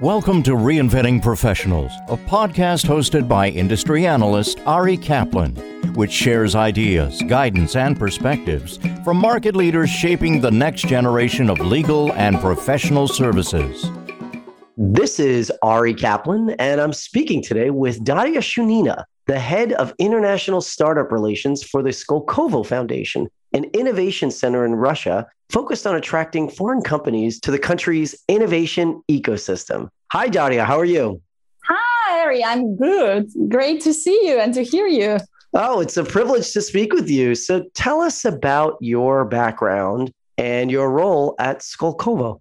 Welcome to Reinventing Professionals, a podcast hosted by industry analyst Ari Kaplan, which shares ideas, guidance, and perspectives from market leaders shaping the next generation of legal and professional services. This is Ari Kaplan, and I'm speaking today with Daria Shunina, the head of international startup relations for the Skolkovo Foundation, an innovation center in Russia focused on attracting foreign companies to the country's innovation ecosystem. Hi, Daria. How are you? Hi, Ari. I'm good. Great to see you and to hear you. Oh, it's a privilege to speak with you. So tell us about your background and your role at Skolkovo.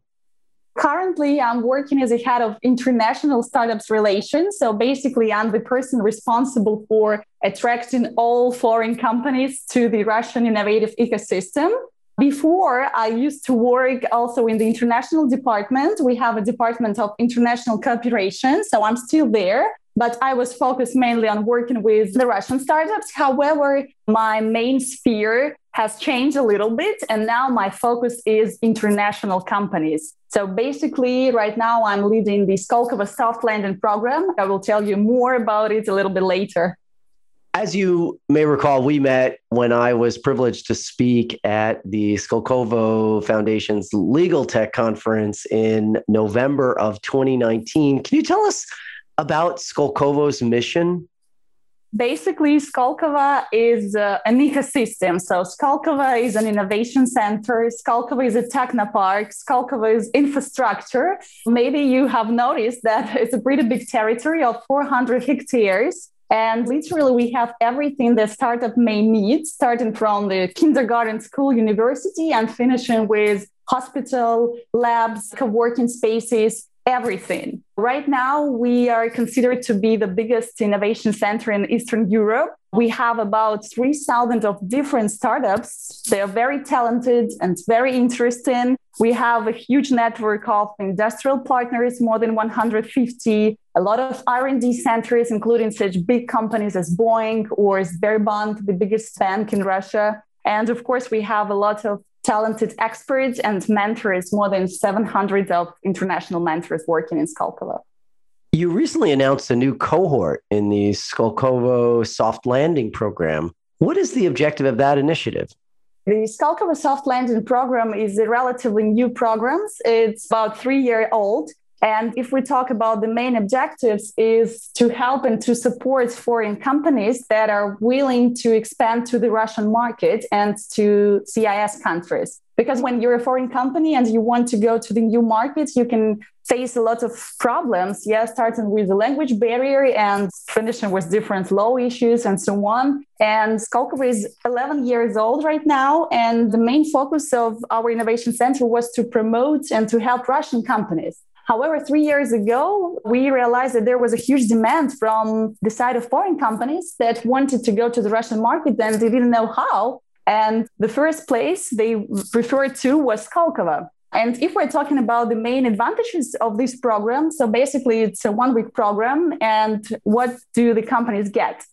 Currently, I'm working as a head of international startups relations. So basically, I'm the person responsible for attracting all foreign companies to the Russian innovative ecosystem. Before, I used to work also in the international department. We have a department of international cooperation. So I'm still there but I was focused mainly on working with the Russian startups. However, my main sphere has changed a little bit, and now my focus is international companies. So basically, right now I'm leading the Skolkovo Soft Landing program. I will tell you more about it a little bit later. As you may recall, we met when I was privileged to speak at the Skolkovo Foundation's Legal Tech Conference in November of 2019. Can you tell us about Skolkovo's mission? Basically, Skolkovo is uh, an ecosystem. So, Skolkovo is an innovation center. Skolkovo is a technopark. Skolkovo is infrastructure. Maybe you have noticed that it's a pretty big territory of 400 hectares. And literally, we have everything that startup may need, starting from the kindergarten, school, university, and finishing with hospital, labs, co-working spaces, everything. Right now, we are considered to be the biggest innovation center in Eastern Europe. We have about 3,000 of different startups. They are very talented and very interesting. We have a huge network of industrial partners, more than 150, a lot of R&D centers, including such big companies as Boeing or Sberbank, the biggest bank in Russia. And of course, we have a lot of talented experts and mentors, more than 700 of international mentors working in Skolkovo. You recently announced a new cohort in the Skolkovo Soft Landing program. What is the objective of that initiative? The Skolkovo Soft Landing program is a relatively new program. It's about three year old. And if we talk about the main objectives is to help and to support foreign companies that are willing to expand to the Russian market and to CIS countries. Because when you're a foreign company and you want to go to the new market, you can face a lot of problems. Yeah, starting with the language barrier and finishing with different law issues and so on. And Skolkovo is 11 years old right now. And the main focus of our innovation center was to promote and to help Russian companies. However, three years ago, we realized that there was a huge demand from the side of foreign companies that wanted to go to the Russian market and they didn't know how. And the first place they referred to was Skolkovo. And if we're talking about the main advantages of this program, so basically it's a one week program. And what do the companies get?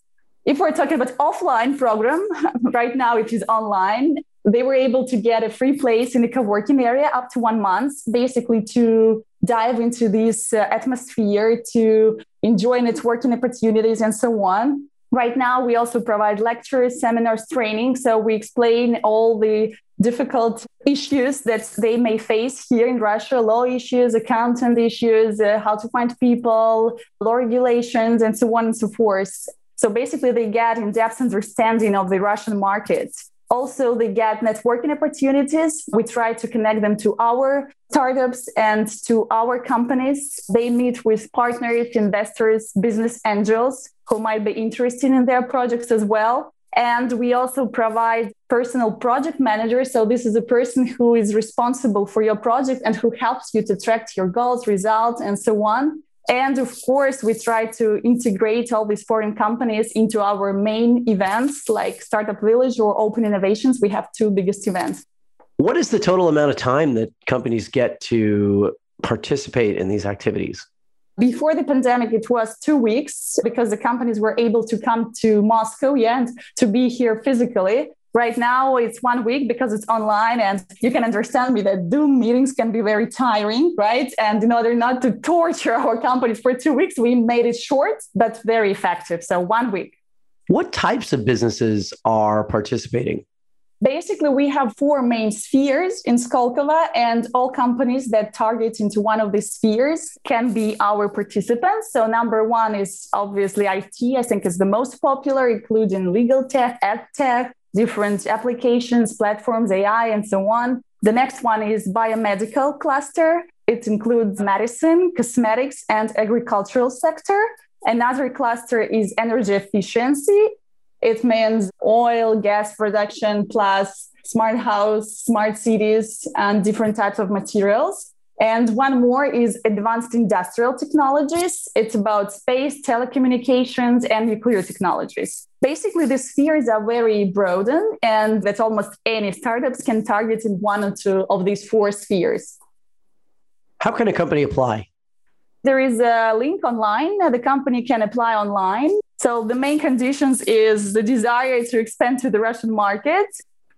If we're talking about offline program, right now it is online, they were able to get a free place in the co-working area up to one month, basically to dive into this uh, atmosphere, to enjoy networking opportunities and so on. Right now, we also provide lectures, seminars, training. So we explain all the difficult issues that they may face here in Russia law issues, accountant issues, uh, how to find people, law regulations, and so on and so forth. So basically, they get in depth understanding of the Russian market. Also, they get networking opportunities. We try to connect them to our startups and to our companies. They meet with partners, investors, business angels who might be interested in their projects as well. And we also provide personal project managers. So, this is a person who is responsible for your project and who helps you to track your goals, results, and so on. And of course, we try to integrate all these foreign companies into our main events like Startup Village or Open Innovations. We have two biggest events. What is the total amount of time that companies get to participate in these activities? Before the pandemic, it was two weeks because the companies were able to come to Moscow yeah, and to be here physically. Right now, it's one week because it's online, and you can understand me that Zoom meetings can be very tiring, right? And in order not to torture our companies for two weeks, we made it short but very effective. So, one week. What types of businesses are participating? Basically, we have four main spheres in Skolkovo, and all companies that target into one of these spheres can be our participants. So, number one is obviously IT, I think is the most popular, including legal tech, ed tech, different applications, platforms, AI, and so on. The next one is biomedical cluster. It includes medicine, cosmetics, and agricultural sector. Another cluster is energy efficiency. It means oil, gas production, plus smart house, smart cities, and different types of materials. And one more is advanced industrial technologies. It's about space, telecommunications, and nuclear technologies. Basically, the spheres are very broad, and that almost any startups can target in one or two of these four spheres. How can a company apply? There is a link online. The company can apply online. So the main conditions is the desire to expand to the Russian market,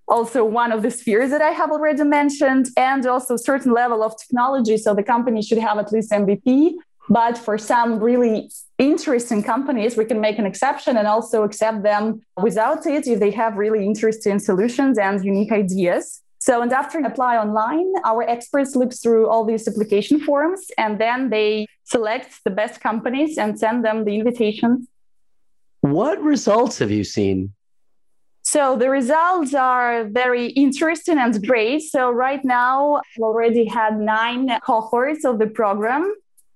also one of the spheres that I have already mentioned, and also certain level of technology. So the company should have at least MVP. But for some really interesting companies, we can make an exception and also accept them without it if they have really interesting solutions and unique ideas. So, and after apply online, our experts look through all these application forms and then they select the best companies and send them the invitations. What results have you seen? So the results are very interesting and great. So right now, we already had nine cohorts of the program.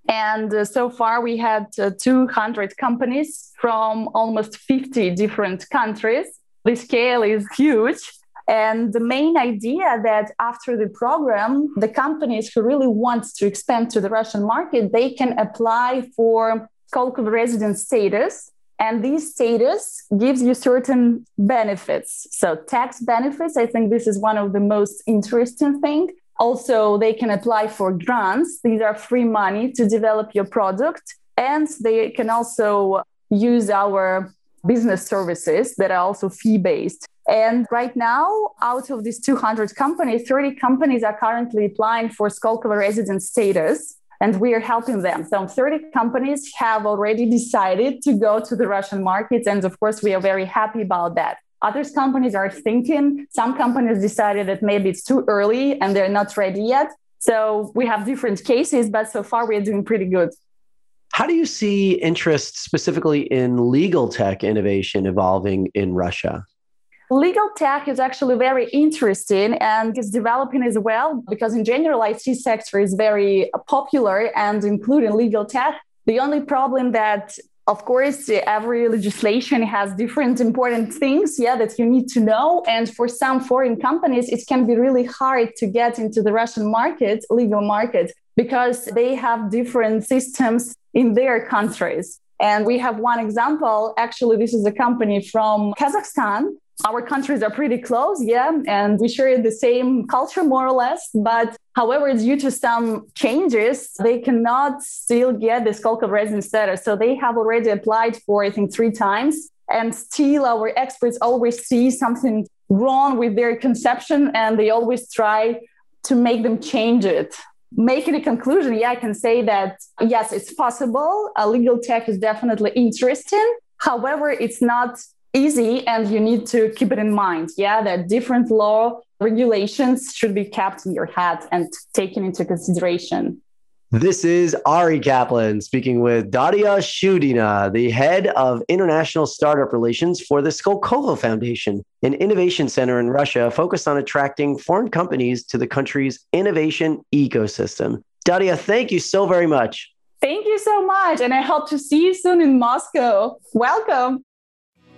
And uh, so far, we had uh, 200 companies from almost 50 different countries. The scale is huge. And the main idea that after the program, the companies who really want to expand to the Russian market, they can apply for Skolkovo resident status. And this status gives you certain benefits. So tax benefits, I think this is one of the most interesting thing. Also, they can apply for grants. These are free money to develop your product. And they can also use our business services that are also fee based. And right now, out of these 200 companies, 30 companies are currently applying for Skolkovo resident status, and we are helping them. So 30 companies have already decided to go to the Russian markets. And of course, we are very happy about that. Other companies are thinking, some companies decided that maybe it's too early and they're not ready yet. So we have different cases, but so far we're doing pretty good. How do you see interest specifically in legal tech innovation evolving in Russia? Legal tech is actually very interesting and is developing as well because in general IT sector is very popular and including legal tech. The only problem that of course every legislation has different important things yeah that you need to know. And for some foreign companies it can be really hard to get into the Russian market legal market because they have different systems in their countries. And we have one example. Actually this is a company from Kazakhstan our countries are pretty close, yeah, and we share the same culture more or less. But however, due to some changes, they cannot still get the Skolkovo resident status. So they have already applied for, I think, three times. And still, our experts always see something wrong with their conception and they always try to make them change it. Making a conclusion, yeah, I can say that yes, it's possible. A legal tech is definitely interesting. However, it's not easy and you need to keep it in mind yeah that different law regulations should be kept in your head and taken into consideration this is Ari Kaplan speaking with Daria Shunina, the head of international startup relations for the Skolkovo Foundation, an innovation center in Russia focused on attracting foreign companies to the country's innovation ecosystem. Daria, thank you so very much. Thank you so much. And I hope to see you soon in Moscow. Welcome.